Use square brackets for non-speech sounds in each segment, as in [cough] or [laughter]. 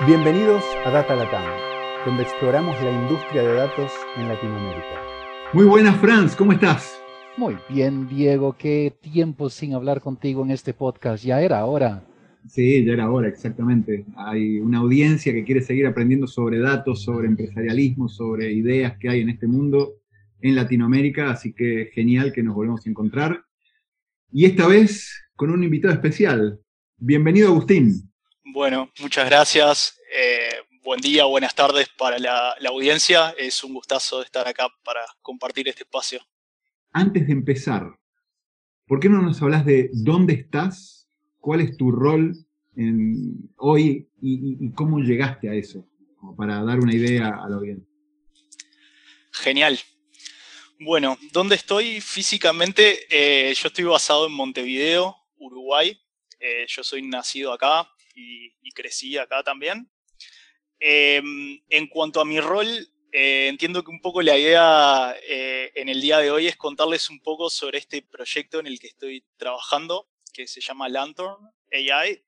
Bienvenidos a Data Latam, donde exploramos la industria de datos en Latinoamérica. Muy buenas, Franz, ¿cómo estás? Muy bien, Diego, qué tiempo sin hablar contigo en este podcast. Ya era hora. Sí, ya era hora, exactamente. Hay una audiencia que quiere seguir aprendiendo sobre datos, sobre empresarialismo, sobre ideas que hay en este mundo en Latinoamérica, así que genial que nos volvemos a encontrar. Y esta vez con un invitado especial. Bienvenido, Agustín. Bueno, muchas gracias. Eh, buen día, buenas tardes para la, audiencia. Es un gustazo estar acá para compartir este espacio. Antes de empezar, ¿por qué no nos hablas de dónde estás? ¿Cuál es tu rol en, hoy y, cómo llegaste a eso? para dar una idea a la audiencia. Genial. Bueno, ¿dónde estoy físicamente? Eh, yo estoy basado en Montevideo, Uruguay. Eh, yo soy nacido acá, y, crecí acá también. Em, en cuanto a mi rol, eh, entiendo que un poco la idea eh, en el día de hoy es contarles un poco sobre este proyecto en el que estoy trabajando, que se llama Lantern AI.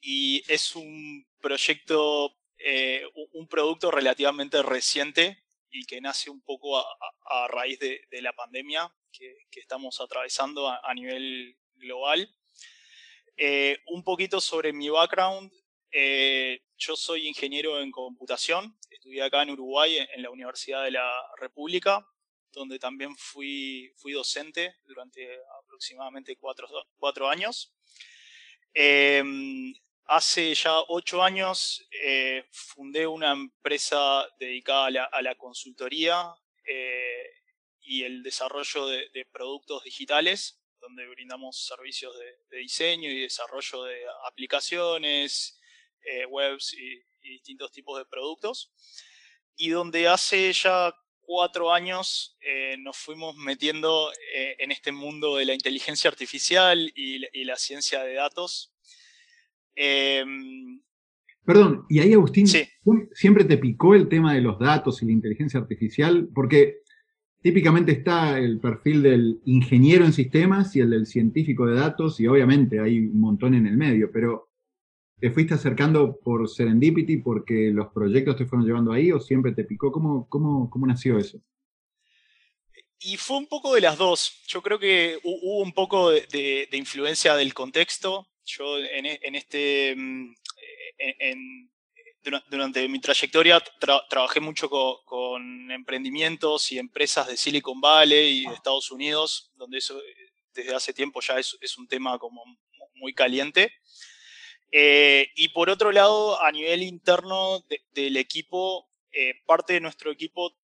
Y es un proyecto, eh, un producto relativamente reciente y que nace un poco a, raíz de, la pandemia que, estamos atravesando a nivel global. Eh, un poquito sobre mi background. Eh, yo soy ingeniero en computación. Estudié acá en Uruguay, en la Universidad de la República, donde también fui, docente durante aproximadamente cuatro, años. Em, hace ya ocho años eh, fundé una empresa dedicada a la, consultoría y el desarrollo de productos digitales donde brindamos servicios de, diseño y desarrollo de aplicaciones, eh, webs y, distintos tipos de productos. Y donde hace ya cuatro años eh, nos fuimos metiendo eh, en este mundo de la inteligencia artificial y, la ciencia de datos. Em, Perdón, y ahí Agustín, ¿siempre te picó el tema de los datos y la inteligencia artificial? Porque Típicamente está el perfil del ingeniero en sistemas y el del científico de datos, y obviamente hay un montón en el medio, pero ¿te fuiste acercando por serendipity porque los proyectos te fueron llevando ahí o siempre te picó? ¿Cómo, cómo, cómo nació eso? Y fue un poco de las dos. Yo creo que hubo un poco de, influencia del contexto. Yo en, en este, mm, en, durante mi trayectoria trabajé mucho con, emprendimientos y empresas de Silicon Valley y de Estados Unidos, donde eso desde hace tiempo ya es, un tema como muy caliente. Eh, y por otro lado, a nivel interno del equipo, eh, parte de nuestro equipo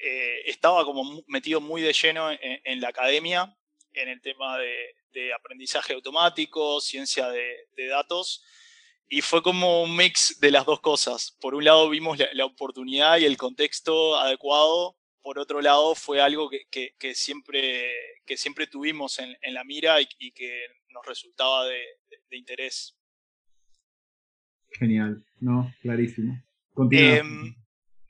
eh, estaba como metido muy de lleno en, la academia, en el tema de, aprendizaje automático, ciencia de, de datos. Y fue como un mix de las dos cosas. Por un lado vimos la, oportunidad y el contexto adecuado. Por otro lado fue algo que, que, siempre, que siempre tuvimos en, en la mira y, que nos resultaba de, interés. Genial, ¿no? Clarísimo. Em,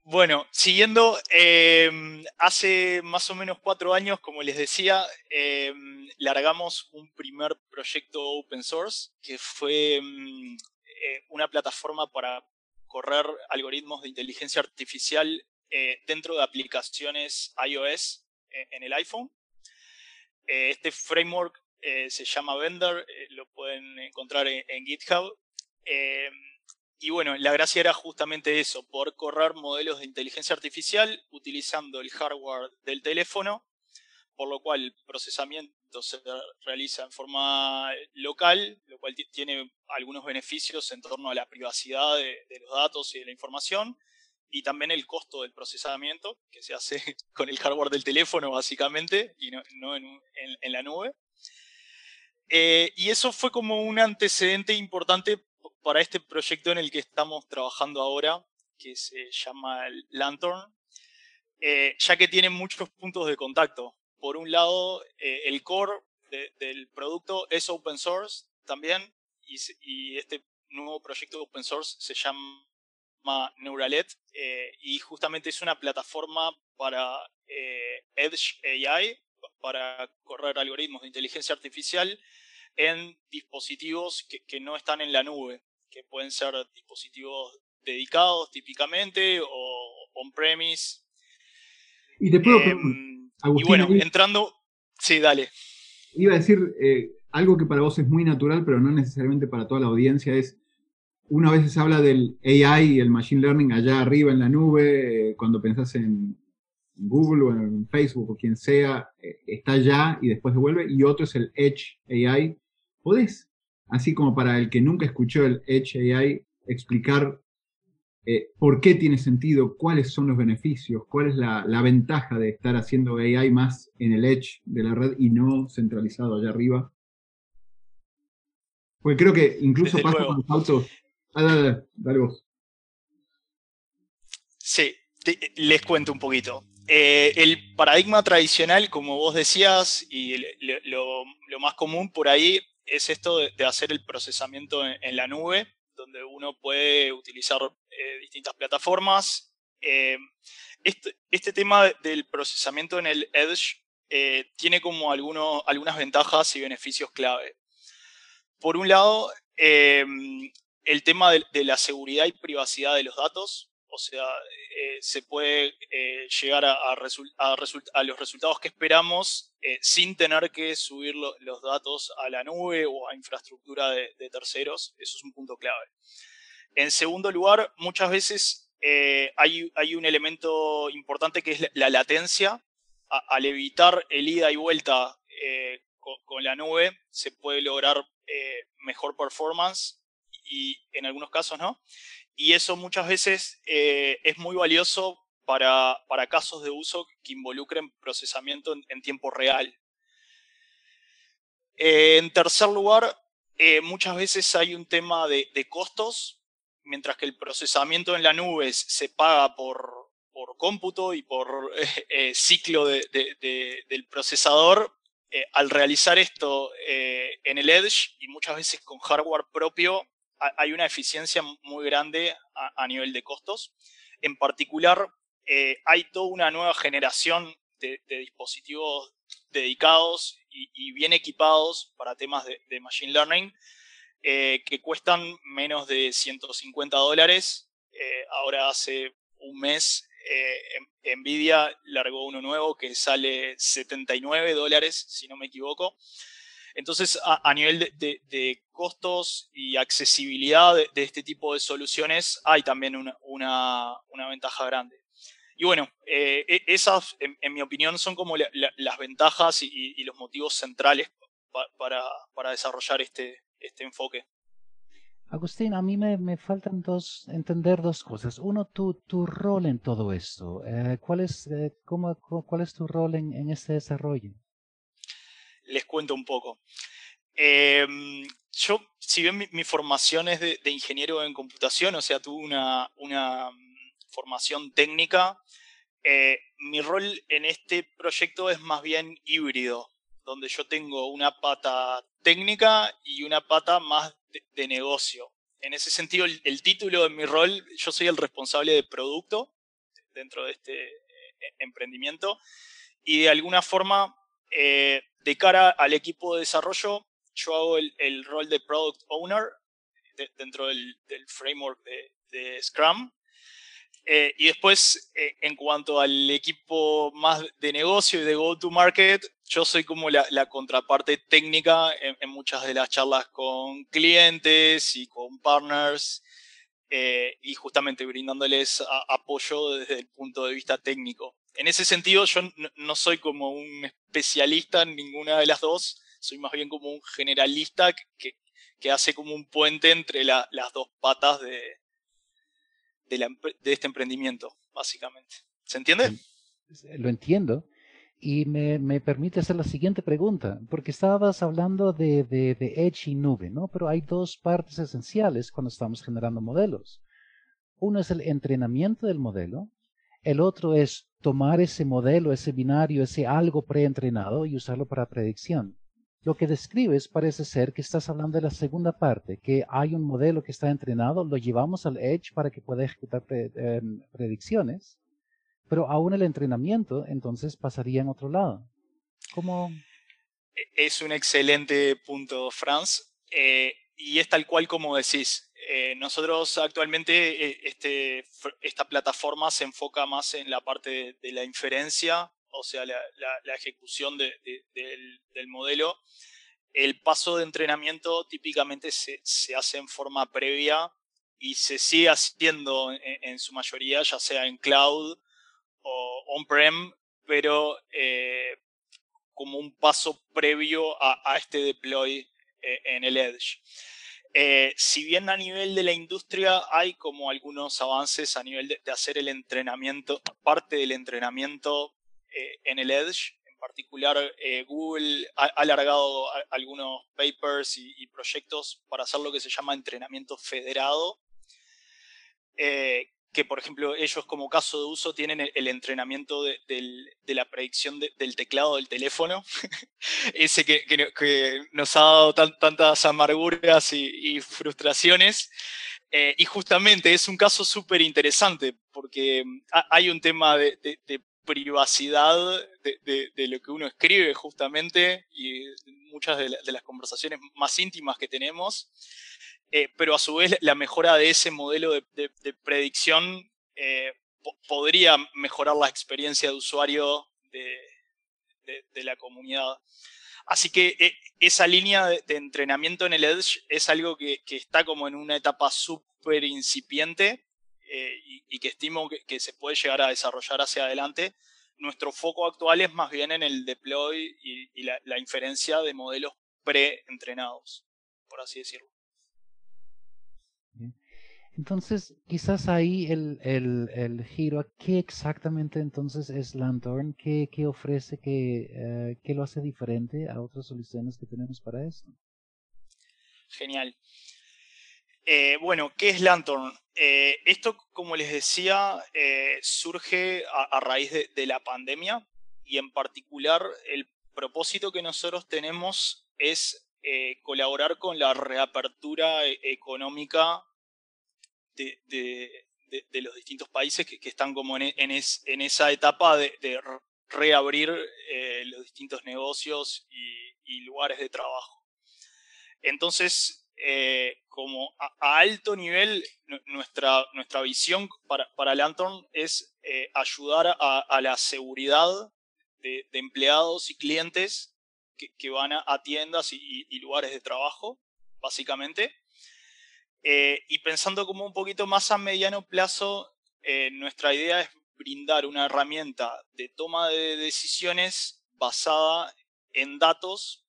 bueno, siguiendo, em, hace más o menos cuatro años, como les decía, em, largamos un primer proyecto open source que fue eh, una plataforma para correr algoritmos de inteligencia artificial eh, dentro de aplicaciones iOS eh, en el iPhone. este framework se llama Vendor, lo pueden encontrar en, GitHub. y bueno, la gracia era justamente eso, poder correr modelos de inteligencia artificial utilizando el hardware del teléfono, por lo cual procesamiento se realiza en forma local, lo cual tiene algunos beneficios en torno a la privacidad de, los datos y de la información, y también el costo del procesamiento, que se hace [laughs] con el hardware del teléfono básicamente, y no, en, la nube. Eh, y eso fue como un antecedente importante para este proyecto en el que estamos trabajando ahora, que se llama Lantern, eh, ya que tiene muchos puntos de contacto por un lado, eh, el core del producto es open source también, y, este nuevo proyecto open source se llama Neuralet, eh, y justamente es una plataforma para eh, Edge AI, para correr algoritmos de inteligencia artificial en dispositivos que, no están en la nube. que pueden ser dispositivos dedicados típicamente o on-premise. Y te puedo y bueno, entrando, sí, dale. Iba a decir eh, algo que para vos es muy natural, pero no necesariamente para toda la audiencia, es una vez se habla del AI y el Machine Learning allá arriba en la nube, eh, cuando pensás en Google o en Facebook o quien sea, eh, está allá y después devuelve, y otro es el Edge AI. ¿Podés, así como para el que nunca escuchó el Edge AI, explicar eh, por qué tiene sentido, cuáles son los beneficios, cuál es la, ventaja de estar haciendo AI más en el edge de la red y no centralizado allá arriba. Porque creo que incluso pasa con los autos. Ah, dale, dale, vos. Sí, les cuento un poquito. Eh, el paradigma tradicional, como vos decías, y lo, más común por ahí es esto de, hacer el procesamiento en la nube donde uno puede utilizar eh, distintas plataformas. Eh, este, este, tema del procesamiento en el Edge eh, tiene como algunas ventajas y beneficios clave. Por un lado, el tema de, la seguridad y privacidad de los datos, o sea, se puede llegar a, los resultados que esperamos sin tener que subir los datos a la nube o a infraestructura de, terceros. Eso es un punto clave. En segundo lugar, muchas veces eh, hay, un elemento importante que es la, latencia. al evitar el ida y vuelta eh, con, la nube, se puede lograr eh, mejor performance y en algunos casos no. Y eso muchas veces es muy valioso para, casos de uso que involucren procesamiento en, tiempo real. en tercer lugar, muchas veces hay un tema de costos mientras que el procesamiento en la nube se paga por, por cómputo y por [laughs] eh, ciclo del procesador, eh, al realizar esto eh, en el Edge y muchas veces con hardware propio, hay una eficiencia muy grande a, nivel de costos. En particular, hay toda una nueva generación de, dispositivos dedicados y, bien equipados para temas de Machine Learning eh, que cuestan menos de 150 dólares. Eh, ahora hace un mes eh, Nvidia largó uno nuevo que sale 79 dólares, si no me equivoco. Entonces, a, nivel de, costos y accesibilidad de, este tipo de soluciones, hay también una, ventaja grande. Y bueno, e, esas, en, mi opinión, son como las ventajas y, los motivos centrales para desarrollar este, este enfoque. Agustín, a mí me, faltan dos, entender dos cosas. Uno, tu, tu rol en todo esto. Eh, ¿cuál, es, eh, cómo, ¿Cuál es tu rol en, este desarrollo? Les cuento un poco. Em, yo, si bien mi, formación es de, ingeniero en computación, o sea, tuve una, una mm, formación técnica, eh, mi rol en este proyecto es más bien híbrido donde yo tengo una pata técnica y una pata más de, negocio. En ese sentido, el, título de mi rol, yo soy el responsable de producto dentro de este eh, emprendimiento y de alguna forma, eh, de cara al equipo de desarrollo, yo hago el, rol de product owner dentro del, framework de Scrum eh, y después, eh, en cuanto al equipo más de negocio y de go-to-market, yo soy como la, contraparte técnica en, muchas de las charlas con clientes y con partners eh, y justamente brindándoles apoyo desde el punto de vista técnico. En ese sentido, yo no, soy como un especialista en ninguna de las dos, soy más bien como un generalista que, que hace como un puente entre las dos patas de, de, este emprendimiento, básicamente. ¿Se entiende? Lo entiendo. Y me, permite hacer la siguiente pregunta, porque estabas hablando de, de, Edge y nube, ¿no? Pero hay dos partes esenciales cuando estamos generando modelos. Uno es el entrenamiento del modelo, el otro es tomar ese modelo, ese binario, ese algo preentrenado y usarlo para predicción. Lo que describes parece ser que estás hablando de la segunda parte, que hay un modelo que está entrenado, lo llevamos al Edge para que pueda ejecutar em, predicciones, pero aún el entrenamiento entonces pasaría en otro lado. ¿Cómo? E, es un excelente punto, Franz. Eh, y es tal cual como decís. Eh, nosotros actualmente eh, este, esta plataforma se enfoca más en la parte de, la inferencia, o sea, la, ejecución del, modelo. El paso de entrenamiento típicamente se, hace en forma previa y se sigue haciendo en, su mayoría, ya sea en cloud o on-prem, pero eh, como un paso previo a, este deploy en el Edge. Eh, si bien a nivel de la industria hay como algunos avances a nivel de, hacer el entrenamiento, parte del entrenamiento eh, en el Edge, en particular eh, Google ha, alargado algunos papers y, proyectos para hacer lo que se llama entrenamiento federado, que por ejemplo ellos como caso de uso tienen el, entrenamiento de, la predicción del teclado del teléfono, [laughs] ese que, nos ha dado tantas amarguras y, frustraciones. Eh, y justamente es un caso súper interesante porque mm, hay un tema de, privacidad de, lo que uno escribe justamente y muchas de, las conversaciones más íntimas que tenemos eh, pero a su vez la mejora de ese modelo de, predicción eh, podría mejorar la experiencia de usuario de, la comunidad. Así que eh, esa línea de, entrenamiento en el Edge es algo que, está como en una etapa súper incipiente y, que estimo que, se puede llegar a desarrollar hacia adelante. Nuestro foco actual es más bien en el deploy y, la, la inferencia de modelos pre-entrenados, por así decirlo. Entonces, quizás ahí el, el, el, giro, ¿qué exactamente entonces es Lanthorn? ¿Qué, qué ofrece? Qué, eh, ¿Qué lo hace diferente a otras soluciones que tenemos para esto? Genial. Eh, bueno, ¿qué es Lanthorn? Eh, esto, como les decía, surge a, raíz de, la pandemia y en particular el propósito que nosotros tenemos es colaborar con la reapertura económica de, los distintos países que, están como en, en, esa etapa de, reabrir eh, los distintos negocios y, lugares de trabajo. Entonces, eh, como a, alto nivel, nuestra, nuestra visión para, para Lantern es eh, ayudar a, la seguridad de, empleados y clientes que, van a, tiendas y, lugares de trabajo, básicamente, eh, y pensando como un poquito más a mediano plazo, eh, nuestra idea es brindar una herramienta de toma de decisiones basada en datos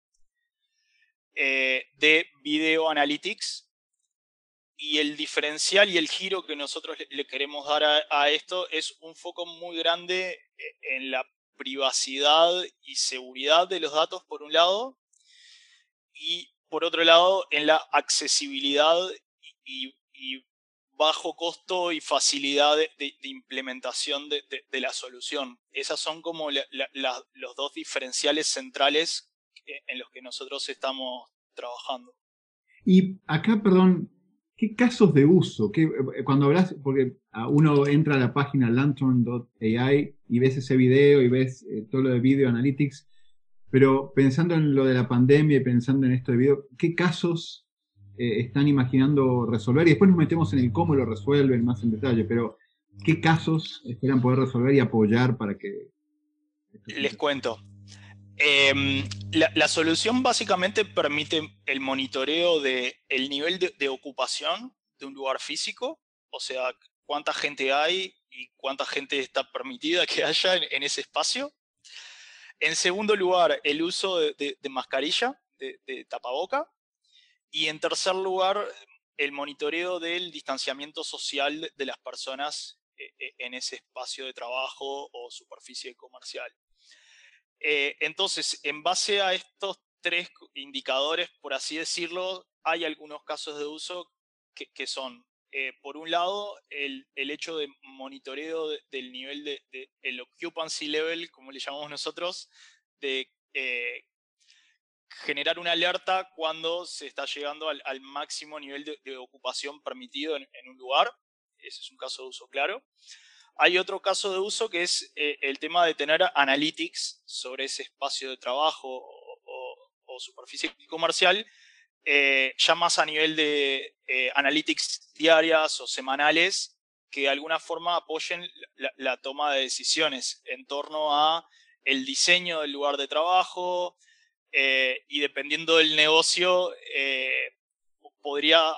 eh, de Video Analytics. Y el diferencial y el giro que nosotros le, queremos dar a, esto es un foco muy grande en la privacidad y seguridad de los datos, por un lado, y por otro lado, en la accesibilidad y, bajo costo y facilidad de, implementación de, la solución. Esas son como los dos diferenciales centrales en los que nosotros estamos trabajando. Y acá, perdón, ¿qué casos de uso? Eh, cuando hablas, porque uno entra a la página lantern.ai y ves ese video y ves eh, todo lo de Video Analytics, pero pensando en lo de la pandemia y pensando en esto de video, ¿qué casos eh, están imaginando resolver y después nos metemos en el cómo lo resuelven más en detalle, pero ¿qué casos esperan poder resolver y apoyar para que... Les cuento. Em, la, solución básicamente permite el monitoreo del el nivel de, ocupación de un lugar físico, o sea, cuánta gente hay y cuánta gente está permitida que haya en, ese espacio. En segundo lugar, el uso de, mascarilla, de, de tapaboca. Y en tercer lugar, el monitoreo del distanciamiento social de las personas eh, eh, en ese espacio de trabajo o superficie comercial. Eh, entonces, en base a estos tres indicadores, por así decirlo, hay algunos casos de uso que, son, por un lado, el, hecho de monitoreo del nivel de, el occupancy level, como le llamamos nosotros, de generar una alerta cuando se está llegando al, máximo nivel de, ocupación permitido en, un lugar. Ese es un caso de uso claro. Hay otro caso de uso que es eh, el tema de tener analytics sobre ese espacio de trabajo o, superficie comercial ya más a nivel de analytics diarias o semanales, que de alguna forma apoyen la, toma de decisiones en torno a el diseño del lugar de trabajo y dependiendo del negocio podría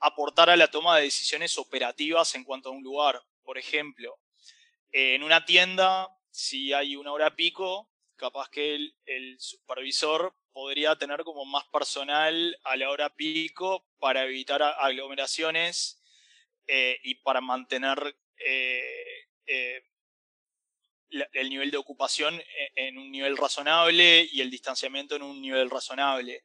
aportar a la toma de decisiones operativas en cuanto a un lugar. Por ejemplo, en una tienda, si hay una hora pico, capaz que el, supervisor podría tener como más personal a la hora pico para evitar aglomeraciones eh, y para mantener eh, eh, el nivel de ocupación en un nivel razonable y el distanciamiento en un nivel razonable.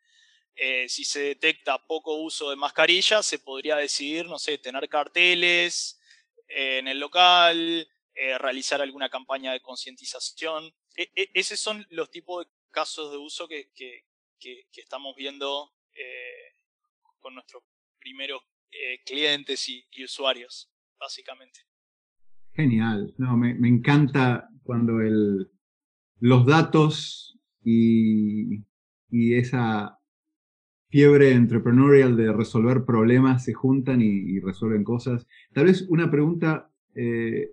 Eh, si se detecta poco uso de mascarillas, se podría decidir, no sé, tener carteles eh, en el local, eh, realizar alguna campaña de concientización. E, e, esos son los tipos de casos de uso que, estamos viendo con nuestros primeros clientes y, usuarios, básicamente. Genial, no, me, encanta cuando los datos y, esa fiebre entrepreneurial de resolver problemas se juntan y, resuelven cosas. Tal vez una pregunta, eh,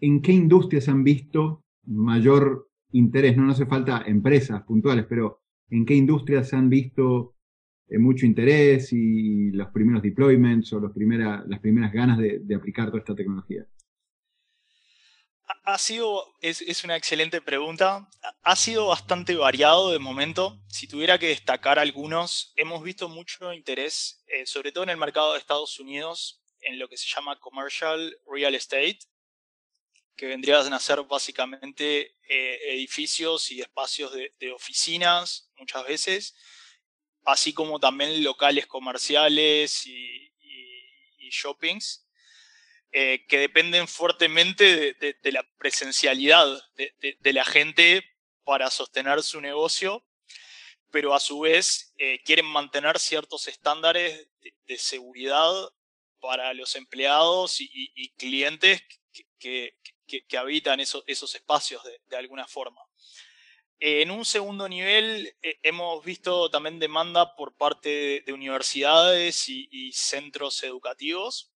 ¿en qué industrias han visto mayor interés? No, hace falta empresas puntuales, pero ¿en qué industrias han visto eh, mucho interés y los primeros deployments o las primeras ganas de aplicar toda esta tecnología? Ha sido, es, una excelente pregunta. Ha sido bastante variado de momento. Si tuviera que destacar algunos, hemos visto mucho interés, eh, sobre todo en el mercado de Estados Unidos, en lo que se llama commercial real estate, que vendrían a ser básicamente eh, edificios y espacios de, oficinas muchas veces, así como también locales comerciales y shoppings. Eh, que dependen fuertemente de, la presencialidad de, la gente para sostener su negocio, pero a su vez eh, quieren mantener ciertos estándares de, seguridad para los empleados y, clientes que, habitan esos espacios de, alguna forma. En un segundo nivel eh, hemos visto también demanda por parte de, universidades y centros educativos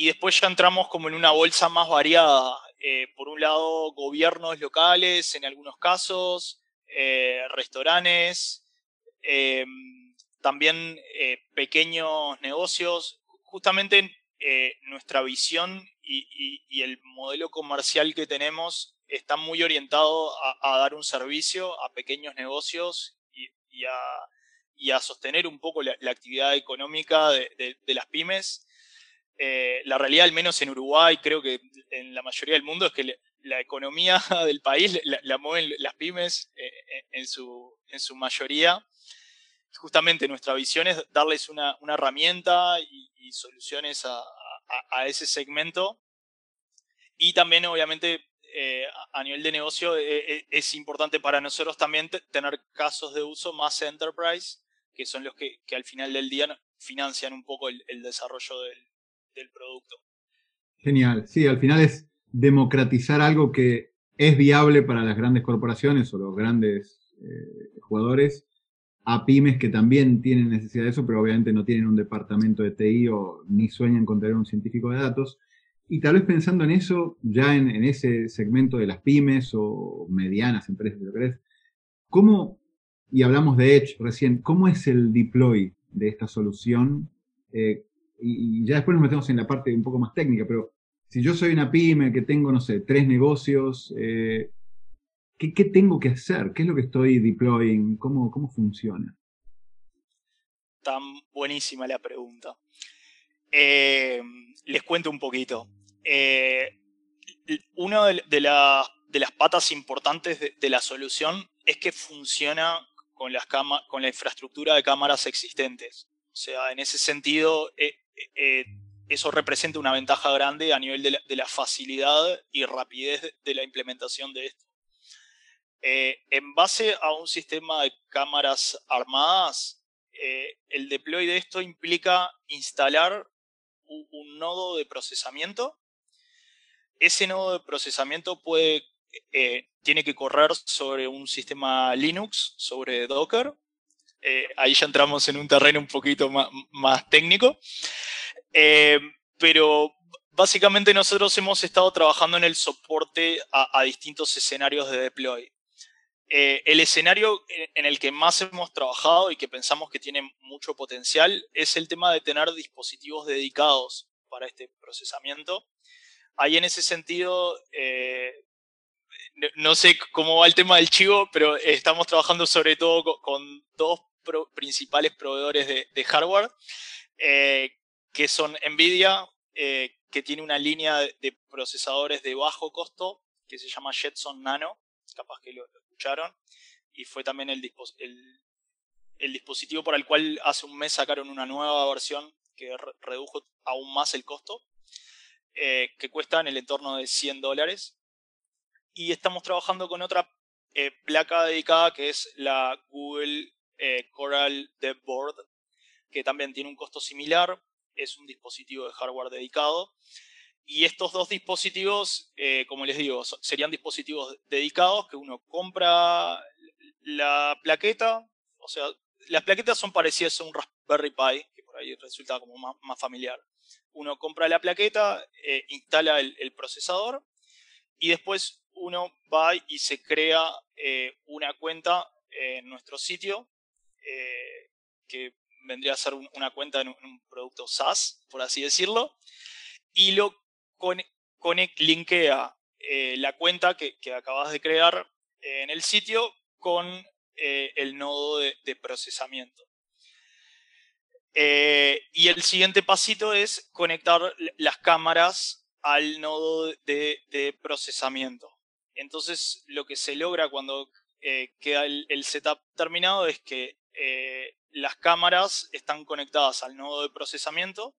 y después ya entramos como en una bolsa más variada. Eh, por un lado, gobiernos locales en algunos casos, eh, restaurantes, eh, también pequeños negocios. Justamente nuestra visión y, el modelo comercial que tenemos está muy orientado a, dar un servicio a pequeños negocios y, a, sostener un poco la, actividad económica de las pymes eh, la realidad, al menos en Uruguay, creo que en la mayoría del mundo, es que la economía [laughs] del país la, mueven las pymes eh, eh, en, su, en su mayoría. Justamente nuestra visión es darles una, herramienta y, soluciones a, ese segmento. Y también, obviamente, a nivel de negocio, es importante para nosotros también tener casos de uso más enterprise, que son los que, al final del día financian un poco el desarrollo del, del producto. Genial, sí, al final es democratizar algo que es viable para las grandes corporaciones o los grandes eh, jugadores a pymes que también tienen necesidad de eso, pero obviamente no tienen un departamento de TI o ni sueñan con tener un científico de datos. Y tal vez pensando en eso, ya en, ese segmento de las pymes o medianas empresas, ¿cómo, y hablamos de Edge recién, cómo es el deploy de esta solución? Eh, y, ya después nos metemos en la parte un poco más técnica, pero si yo soy una pyme que tengo, no sé, tres negocios, eh, ¿qué, tengo que hacer? ¿Qué es lo que estoy deploying? ¿Cómo, cómo funciona? Tan buenísima la pregunta. Eh, les cuento un poquito. Eh, una de, las patas importantes de, la solución es que funciona con, las con la infraestructura de cámaras existentes. O sea, en ese sentido, eh, eso representa una ventaja grande a nivel de la, facilidad y rapidez de la implementación de esto. Eh, en base a un sistema de cámaras armadas, eh, el deploy de esto implica instalar un, nodo de procesamiento. Ese nodo de procesamiento tiene que correr sobre un sistema Linux, sobre Docker, ahí ya entramos en un terreno un poquito más, técnico. pero básicamente nosotros hemos estado trabajando en el soporte a distintos escenarios de deploy. Eh, el escenario en el que más hemos trabajado y que pensamos que tiene mucho potencial es el tema de tener dispositivos dedicados para este procesamiento. Ahí en ese sentido, eh, no sé cómo va el tema del chivo, pero estamos trabajando sobre todo con, dos principales proveedores de, hardware, eh, que son Nvidia, que tiene una línea de procesadores de bajo costo, que se llama Jetson Nano, capaz que lo, escucharon, y fue también el, dispositivo por el cual hace un mes sacaron una nueva versión que redujo aún más el costo, eh, que cuesta en el entorno de 100 dólares. Y estamos trabajando con otra eh, placa dedicada que es la Google eh, Coral Dev Board, que también tiene un costo similar, es un dispositivo de hardware dedicado. Y estos dos dispositivos, eh, como les digo, serían dispositivos dedicados que uno compra la plaqueta, o sea, las plaquetas son parecidas a un Raspberry Pi, que por ahí resulta como más, familiar. Uno compra la plaqueta, eh, instala el, procesador y después uno va y se crea eh, una cuenta en nuestro sitio, que vendría a ser una cuenta en un, producto SaaS, por así decirlo, y lo con, linkea eh, la cuenta que, acabas de crear en el sitio con eh, el nodo de, procesamiento. Eh, y el siguiente pasito es conectar las cámaras al nodo de, procesamiento. Entonces lo que se logra cuando queda el, setup terminado es que las cámaras están conectadas al nodo de procesamiento.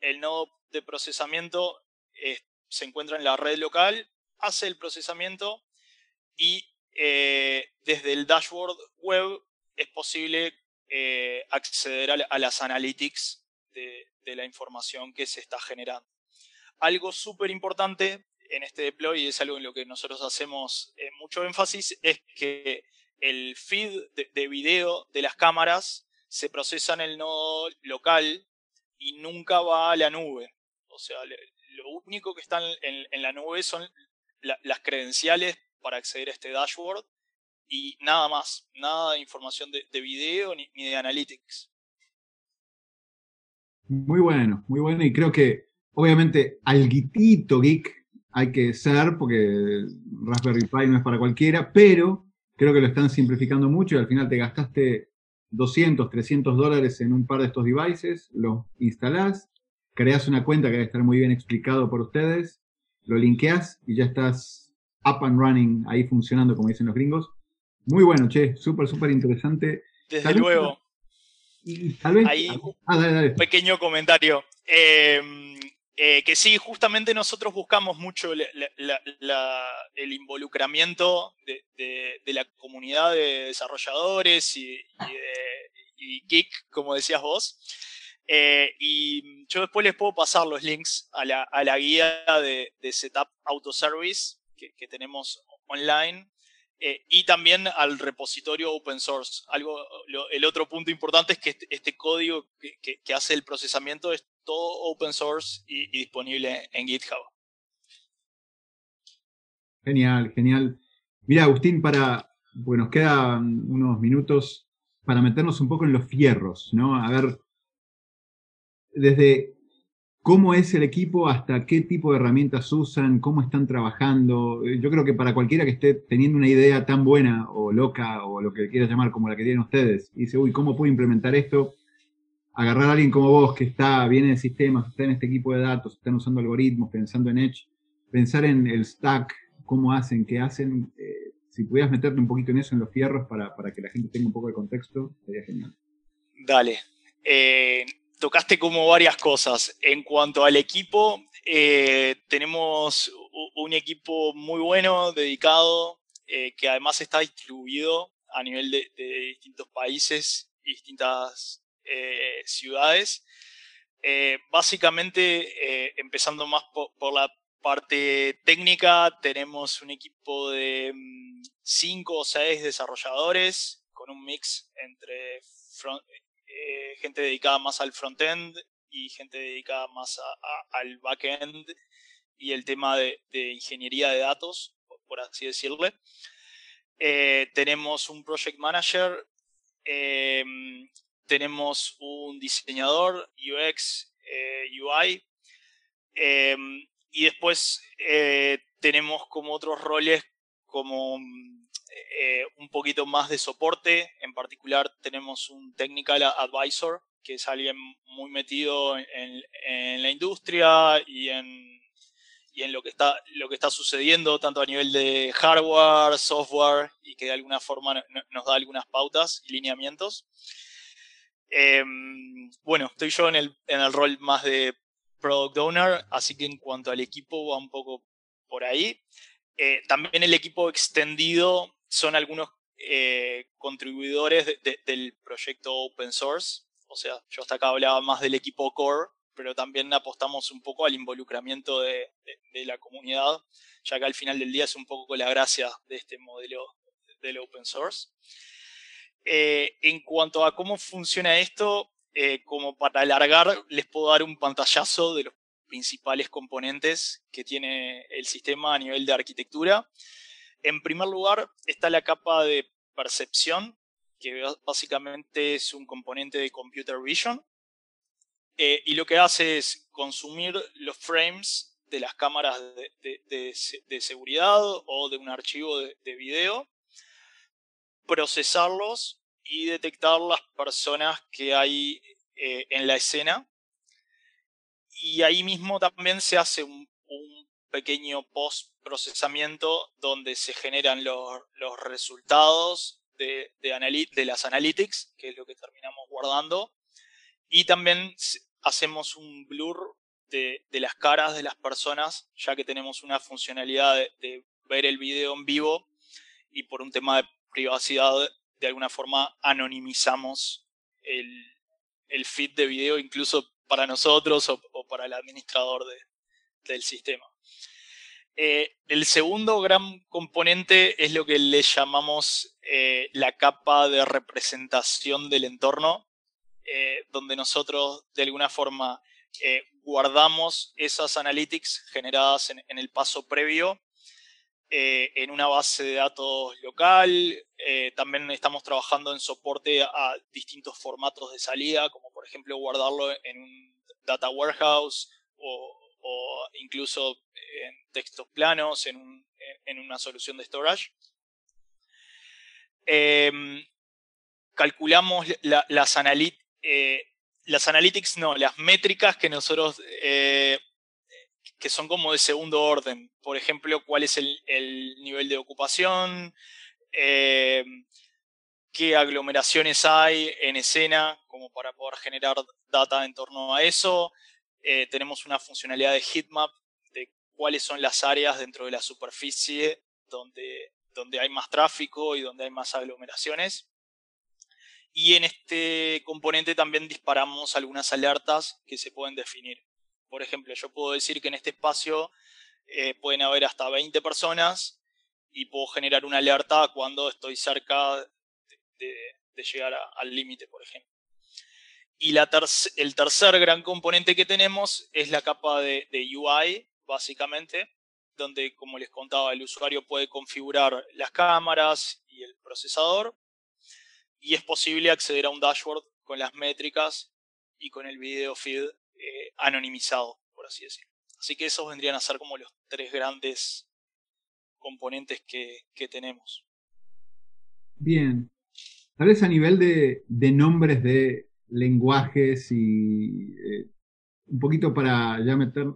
El nodo de procesamiento se encuentra en la red local, hace el procesamiento y eh, desde el dashboard web es posible eh, acceder a, las analytics de, la información que se está generando. Algo súper importante en este deploy, y es algo en lo que nosotros hacemos eh, mucho énfasis, es que el feed de, de, video de las cámaras se procesa en el nodo local y nunca va a la nube. O sea, lo único que está en, la nube son las credenciales para acceder a este dashboard y nada más, nada de información de, video ni, de analytics. Muy bueno, muy bueno y creo que obviamente alguitito geek hay que ser porque Raspberry Pi no es para cualquiera, pero creo que lo están simplificando mucho y al final te gastaste 200, 300 dólares en un par de estos devices, los instalás, creas una cuenta que debe estar muy bien explicado por ustedes, lo linkeas y ya estás up and running, ahí funcionando, como dicen los gringos. Muy bueno, che, súper, súper interesante. Desde luego. tal vez, ahí, ah, dale, pequeño comentario. Em, eh, que sí, justamente nosotros buscamos mucho el involucramiento de, la comunidad de desarrolladores y, y geek, como decías vos. Eh, y yo después les puedo pasar los links a la, guía de, Setup Auto Service que, tenemos online eh, y también al repositorio open source. Algo, el otro punto importante es que este, este código que, hace el procesamiento es todo open source y, disponible en GitHub. Genial, genial. Mira, Agustín, para, bueno, nos quedan unos minutos para meternos un poco en los fierros, ¿no? A ver, desde cómo es el equipo hasta qué tipo de herramientas usan, cómo están trabajando. Yo creo que para cualquiera que esté teniendo una idea tan buena o loca o lo que quieras llamar como la que tienen ustedes, y dice, uy, ¿cómo puedo implementar esto? Agarrar a alguien como vos que está, viene de sistemas, está en este equipo de datos, están usando algoritmos, pensando en Edge, pensar en el stack, cómo hacen, qué hacen. Eh, si pudieras meterte un poquito en eso, en los fierros, para, para que la gente tenga un poco de contexto, sería genial. Dale. Eh, tocaste como varias cosas. En cuanto al equipo, eh, tenemos un equipo muy bueno, dedicado, que además está distribuido a nivel de, distintos países y distintas eh, ciudades. básicamente, empezando más por, la parte técnica, tenemos un equipo de 5 mm, o 6 desarrolladores con un mix entre gente dedicada más al frontend y gente dedicada más al backend y el tema de, ingeniería de datos, por así decirle. tenemos un project manager tenemos un diseñador UX, eh, UI, em, y después eh, tenemos como otros roles como eh, un poquito más de soporte, en particular tenemos un technical advisor, que es alguien muy metido en, la industria y en, en lo, que está, lo que está sucediendo, tanto a nivel de hardware, software, y que de alguna forma nos da algunas pautas y lineamientos. Em, bueno, estoy yo en el, en el rol más de product owner, así que en cuanto al equipo va un poco por ahí. Eh, también el equipo extendido son algunos eh, contribuidores del proyecto open source. O sea, yo hasta acá hablaba más del equipo core, pero también apostamos un poco al involucramiento de, de la comunidad, ya que al final del día es un poco la gracia de este modelo del open source. Eh, en cuanto a cómo funciona esto, eh, como para alargar, les puedo dar un pantallazo de los principales componentes que tiene el sistema a nivel de arquitectura. En primer lugar, está la capa de percepción, que básicamente es un componente de computer vision. Eh, y lo que hace es consumir los frames de las cámaras de, seguridad o de un archivo de, de video procesarlos y detectar las personas que hay eh, en la escena. Y ahí mismo también se hace un, pequeño post procesamiento donde se generan los, resultados de, de, las analytics, que es lo que terminamos guardando. Y también hacemos un blur de, las caras de las personas, ya que tenemos una funcionalidad de ver el video en vivo y por un tema de privacidad, de alguna forma anonimizamos el, feed de video, incluso para nosotros o, para el administrador del sistema. Eh, el segundo gran componente es lo que le llamamos eh, la capa de representación del entorno, eh, donde nosotros de alguna forma guardamos esas analytics generadas en el paso previo eh, en una base de datos local. Eh, también estamos trabajando en soporte a distintos formatos de salida, como por ejemplo guardarlo en un data warehouse o, incluso en textos planos, en, una solución de storage. Em, calculamos las, eh, las analytics, no, las métricas que nosotros que son como de segundo orden. Por ejemplo, cuál es el, nivel de ocupación, eh, qué aglomeraciones hay en escena, como para poder generar data en torno a eso. Eh, tenemos una funcionalidad de heatmap de cuáles son las áreas dentro de la superficie donde, donde hay más tráfico y donde hay más aglomeraciones. Y en este componente también disparamos algunas alertas que se pueden definir. Por ejemplo, yo puedo decir que en este espacio eh, pueden haber hasta 20 personas y puedo generar una alerta cuando estoy cerca de, llegar al límite, por ejemplo. Y el tercer gran componente que tenemos es la capa de, UI, básicamente, donde, como les contaba, el usuario puede configurar las cámaras y el procesador. Y es posible acceder a un dashboard con las métricas y con el video feed eh, anonimizado, por así decirlo. Así que esos vendrían a ser como los tres grandes componentes que, tenemos. Bien. Tal vez a nivel de, nombres de lenguajes y eh, un poquito para ya meter...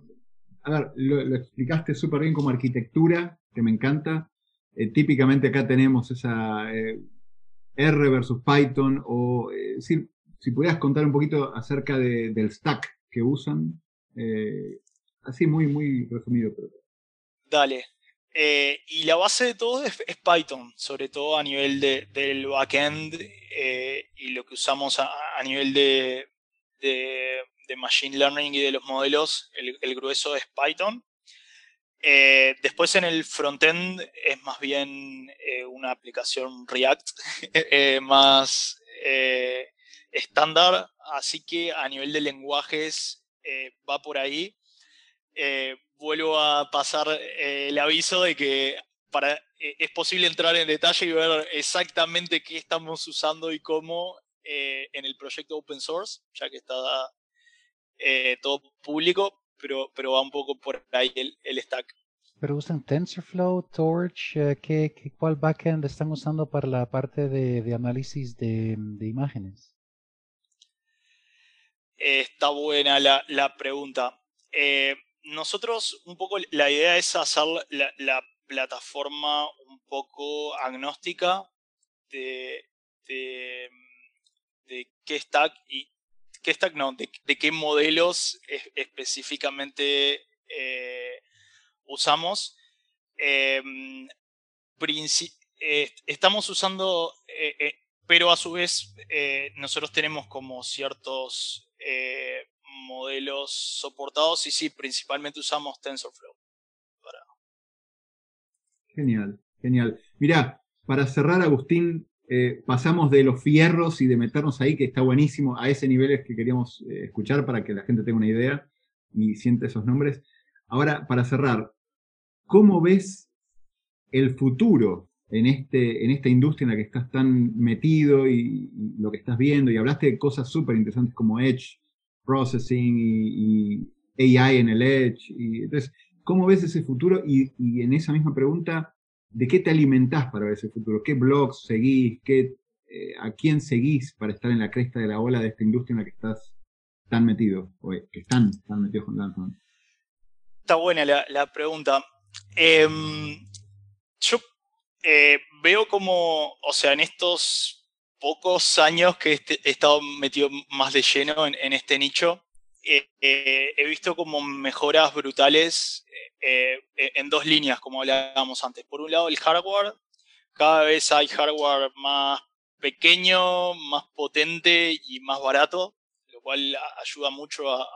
A ver, lo, explicaste súper bien como arquitectura, que me encanta. Eh, típicamente acá tenemos esa R versus Python, o si, si pudieras contar un poquito acerca del stack que usan. Eh, así muy, muy resumido. Pero... Dale. Eh, y la base de todo es, Python, sobre todo a nivel de, del backend eh, y lo que usamos a, nivel de, de, Machine Learning y de los modelos, el, grueso es Python. Eh, después en el frontend es más bien una aplicación React [laughs] más estándar, así que a nivel de lenguajes va por ahí. vuelvo a pasar el aviso de que para, es posible entrar en detalle y ver exactamente qué estamos usando y cómo en el proyecto open source, ya que está todo público, pero, pero va un poco por ahí el, stack. ¿Pero usan TensorFlow, Torch? Eh, ¿qué, cuál backend están usando para la parte de, análisis de, imágenes? Está buena la, la pregunta. Eh, nosotros, un poco, la idea es hacer la, la plataforma un poco agnóstica de, de, de qué stack y qué stack no, de, qué modelos específicamente eh, usamos. Em, eh, estamos usando, pero a su vez nosotros tenemos como ciertos modelos soportados y sí, principalmente usamos TensorFlow. Genial, genial. Mirá, para cerrar, Agustín, eh, pasamos de los fierros y de meternos ahí, que está buenísimo, a ese nivel que queríamos eh, escuchar para que la gente tenga una idea y siente esos nombres. Ahora, para cerrar, ¿cómo ves el futuro en, este, en esta industria en la que estás tan metido y, lo que estás viendo? Y hablaste de cosas súper interesantes como Edge Processing y, AI en el Edge. Y, entonces, ¿cómo ves ese futuro? y en esa misma pregunta, ¿de qué te alimentás para ver ese futuro? ¿Qué blogs seguís? Qué, eh, ¿A quién seguís para estar en la cresta de la ola de esta industria en la que estás tan metido? O que están tan metidos con Lantern? Está buena la, pregunta. Em, yo eh, veo como, o sea, en estos pocos años que he estado metido más de lleno en este nicho, eh, eh, he visto como mejoras brutales en dos líneas, como hablábamos antes. Por un lado, el hardware. Cada vez hay hardware más pequeño, más potente y más barato, lo cual ayuda mucho a,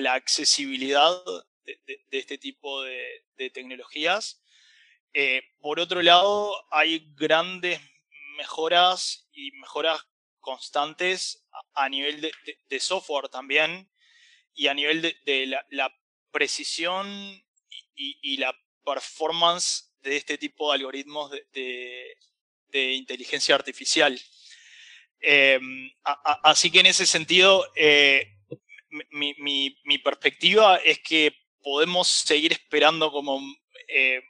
la accesibilidad de, este tipo de, tecnologías. Por otro lado, hay grandes mejoras y mejoras constantes a nivel de, software también y a nivel de, la, precisión y, la performance de este tipo de algoritmos de, inteligencia artificial. Em, así que en ese sentido, eh, mi, perspectiva es que podemos seguir esperando como eh,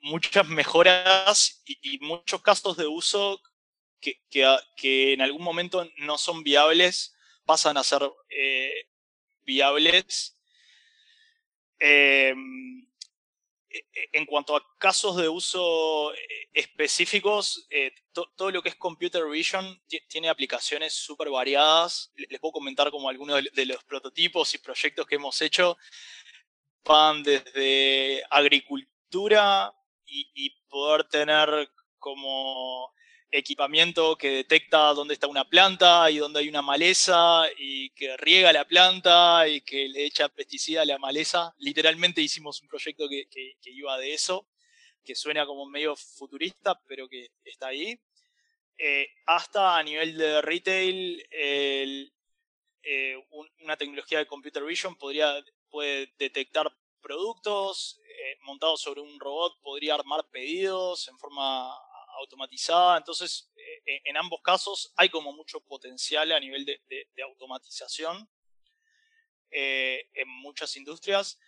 muchas mejoras y, muchos casos de uso que, en algún momento no son viables, pasan a ser eh, viables. Em, e, e, en cuanto a casos de uso eh, específicos, eh, todo lo que es computer vision tiene aplicaciones súper variadas. Les puedo comentar como algunos de los prototipos y proyectos que hemos hecho. Van desde agricultura y poder tener como equipamiento que detecta dónde está una planta y dónde hay una maleza y que riega la planta y que le echa pesticida a la maleza. Literalmente hicimos un proyecto que, iba de eso, que suena como medio futurista, pero que está ahí. Eh, hasta a nivel de retail, eh, una tecnología de computer vision podría, puede detectar productos eh, montados sobre un robot, podría armar pedidos en forma automatizada. Entonces, eh, en ambos casos hay como mucho potencial a nivel de, automatización eh, en muchas industrias,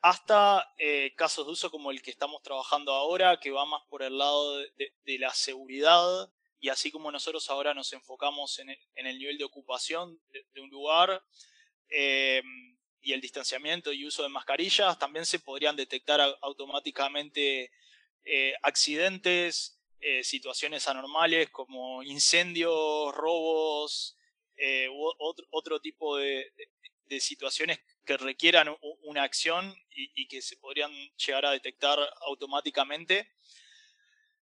hasta eh, casos de uso como el que estamos trabajando ahora, que va más por el lado de, la seguridad. Y así como nosotros ahora nos enfocamos en el, nivel de ocupación de, un lugar, y el distanciamiento y uso de mascarillas, también se podrían detectar automáticamente accidentes, eh, situaciones anormales como incendios, robos, eh, u otro, tipo de, situaciones que requieran una acción y, que se podrían llegar a detectar automáticamente.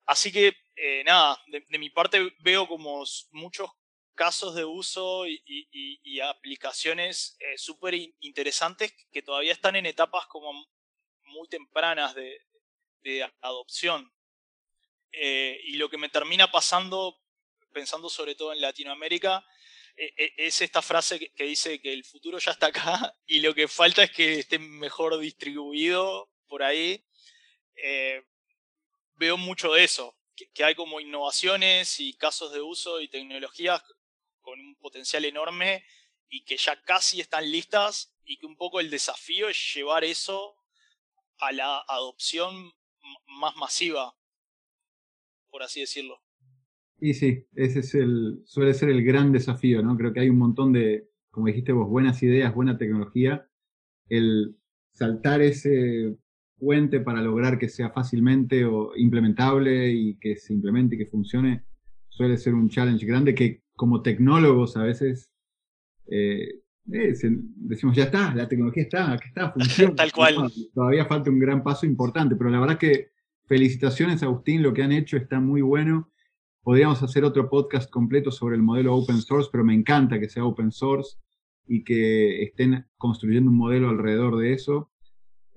Así que, eh, nada, de, mi parte veo como muchos casos de uso y, aplicaciones eh, súper interesantes que todavía están en etapas como muy tempranas de, adopción. Eh, y lo que me termina pasando, pensando sobre todo en Latinoamérica, e, e, es esta frase que, dice que el futuro ya está acá [laughs] y lo que falta es que esté mejor distribuido por ahí. Eh, veo mucho de eso, que, hay como innovaciones y casos de uso y tecnologías con un potencial enorme y que ya casi están listas y que un poco el desafío es llevar eso a la adopción más masiva, por así decirlo. Y sí, ese es el, suele ser el gran desafío, ¿no? Creo que hay un montón de, como dijiste vos, buenas ideas, buena tecnología. El saltar ese puente para lograr que sea fácilmente o implementable y que se implemente y que funcione suele ser un challenge grande que como tecnólogos a veces eh, eh, decimos, ya está, la tecnología está, aquí está, [laughs] funciona. Tal cual. todavía falta un gran paso importante, pero la verdad que felicitaciones Agustín, lo que han hecho está muy bueno. Podríamos hacer otro podcast completo sobre el modelo open source, pero me encanta que sea open source y que estén construyendo un modelo alrededor de eso.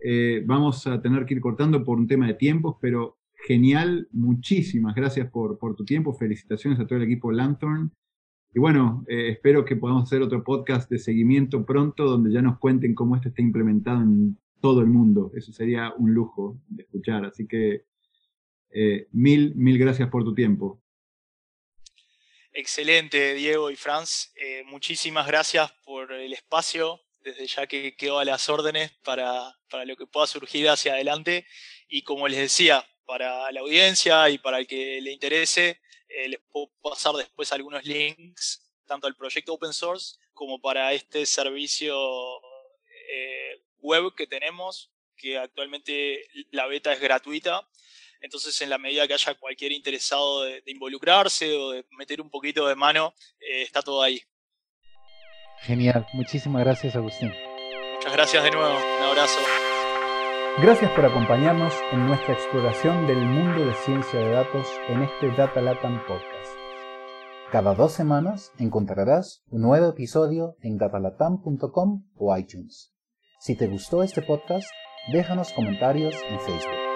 Eh, vamos a tener que ir cortando por un tema de tiempos, pero genial, muchísimas gracias por, por tu tiempo, felicitaciones a todo el equipo Lanthorn. Y bueno, eh, espero que podamos hacer otro podcast de seguimiento pronto donde ya nos cuenten cómo esto está implementado en todo el mundo. Eso sería un lujo de escuchar. Así que eh, mil, mil gracias por tu tiempo. Excelente, Diego y Franz. muchísimas gracias por el espacio desde ya que quedo a las órdenes para, lo que pueda surgir hacia adelante. Y como les decía, para la audiencia y para el que le interese, eh, les puedo pasar después algunos links, tanto al proyecto open source como para este servicio eh, web que tenemos, que actualmente la beta es gratuita. Entonces, en la medida que haya cualquier interesado de, involucrarse o de meter un poquito de mano, eh, está todo ahí. Genial, muchísimas gracias Agustín. Muchas gracias de nuevo, un abrazo. Gracias por acompañarnos en nuestra exploración del mundo de ciencia de datos en este Data Latam Podcast. Cada dos semanas encontrarás un nuevo episodio en datalatam.com o iTunes. Si te gustó este podcast, déjanos comentarios en Facebook.